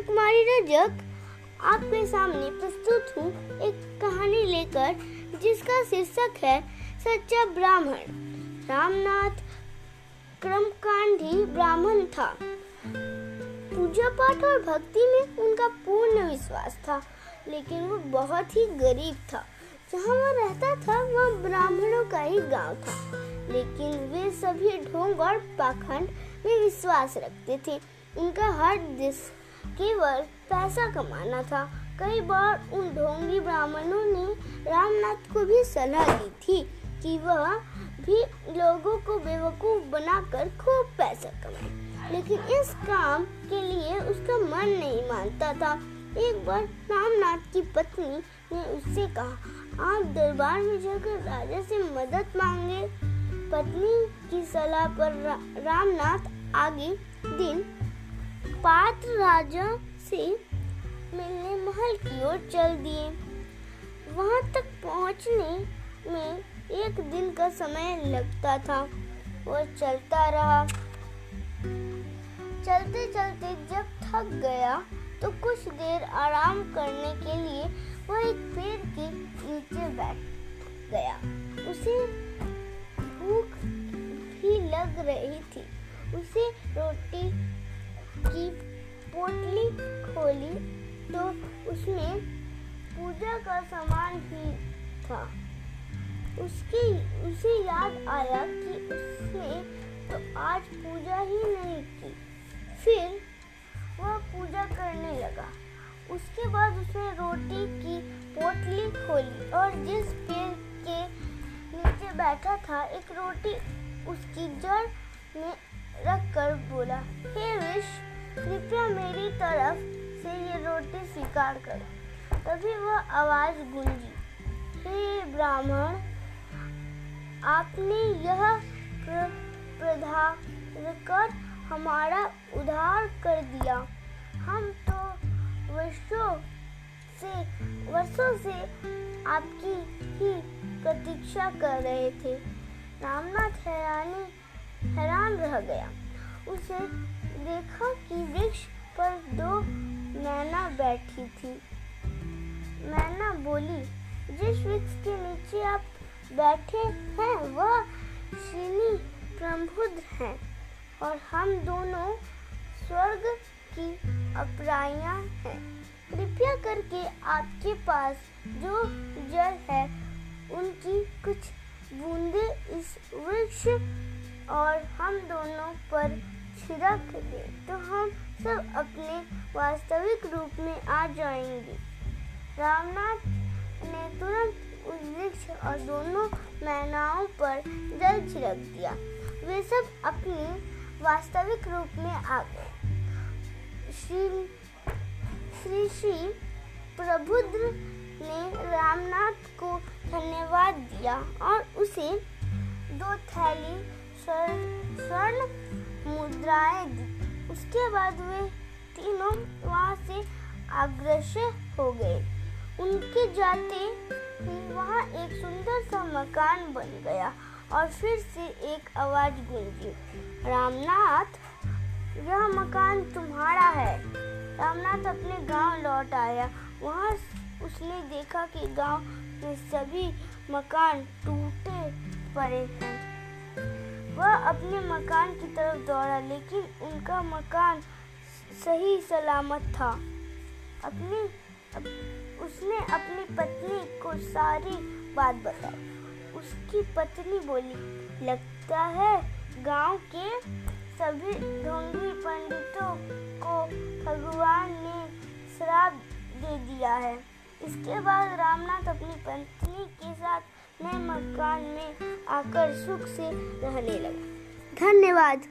कुमारी रजक आपके सामने प्रस्तुत हूँ, एक कहानी लेकर, जिसका शीर्षक है, सच्चा ब्राह्मण। रामनाथ क्रमकांडी ब्राह्मण था। पूजा पाठ और भक्ति में उनका पूर्ण विश्वास था, लेकिन वो बहुत ही गरीब था। जहाँ वो रहता था, वह ब्राह्मणों का ही गाँव था। लेकिन वे सभी ढोंग और पाखंड में विश्वास रखते थे। उनका हर दिस केवल पैसा कमाना था। कई बार उन ढोंगी ब्राह्मणों ने रामनाथ को भी सलाह दी थी कि वह भी लोगों को बेवकूफ़ बनाकर खूब पैसा कमाए। लेकिन इस काम के लिए उसका मन नहीं मानता था। एक बार रामनाथ की पत्नी ने उससे कहा आप दरबार में जाकर राजा से मदद मांगे। पत्नी की सलाह पर रा, रामनाथ आगे दिन पात्र राजा से मिलने महल की ओर चल दिए। वहाँ तक पहुँचने में एक दिन का समय लगता था। वो चलता रहा। चलते चलते जब थक गया तो कुछ देर आराम करने के लिए वह एक पेड़ के नीचे बैठ गया। उसे भूख भी लग रही थी। उसे रोटी की पोटली खोली तो उसमें पूजा का सामान भी था। उसकी, उसे याद आया कि उसने तो आज पूजा ही नहीं की। फिर वह पूजा करने लगा। उसके बाद उसने रोटी की पोटली खोली और जिस पेड़ के नीचे बैठा था, एक रोटी उसकी जड़ में रख कर बोला, हे विश कृपया मेरी तरफ़ से ये रोटी स्वीकार करो। तभी वह आवाज़ गूंजी, हे ब्राह्मण, आपने यह प्रधान कर हमारा उधार कर दिया। हम तो वर्षों से वर्षों से आपकी ही प्रतीक्षा कर रहे थे। रामनाथ हैरानी हैरान रह गया। उसे देखा कि वृक्ष पर दो मैना बैठी थी। मैना बोली, जिस वृक्ष के नीचे आप बैठे हैं, वह श्रीनी प्रबुद्ध हैं और हम दोनों स्वर्ग की अपराइयाँ हैं। कृपया करके आपके पास जो जल है, उनकी कुछ बूंदे इस वृक्ष और हम दोनों पर छिड़क दे तो हम सब अपने वास्तविक रूप में आ जाएँगे। रामनाथ ने तुरंत उस वृक्ष और दोनों मैनाओं पर जल छिड़क दिया। वे सब अपने वास्तविक रूप में आ गए। श्री श्री श्री प्रबुद्ध ने रामनाथ को धन्यवाद दिया और उसे दो थैली स्वर्ण मुद्राएँ दी। उसके बाद वे तीनों वहाँ से अग्रसर हो गए। उनके जाते ही वहाँ एक सुंदर सा मकान बन गया और फिर से एक आवाज़ गूंजी, रामनाथ, यह मकान तुम्हारा है। रामनाथ अपने गाँव लौट आया। वहाँ उसने देखा कि गाँव में सभी मकान टूटे पड़े हैं। वह अपने मकान की तरफ़ दौड़ा लेकिन उनका मकान सही सलामत था। अपनी अप, उसने अपनी पत्नी को सारी बात बताई। उसकी पत्नी बोली लगता है गाँव के सभी ढोंगी पंडितों को भगवान ने श्राप दे दिया है। इसके बाद रामनाथ अपनी पत्नी के साथ नए मकान में आकर सुख से रहने लगा। धन्यवाद।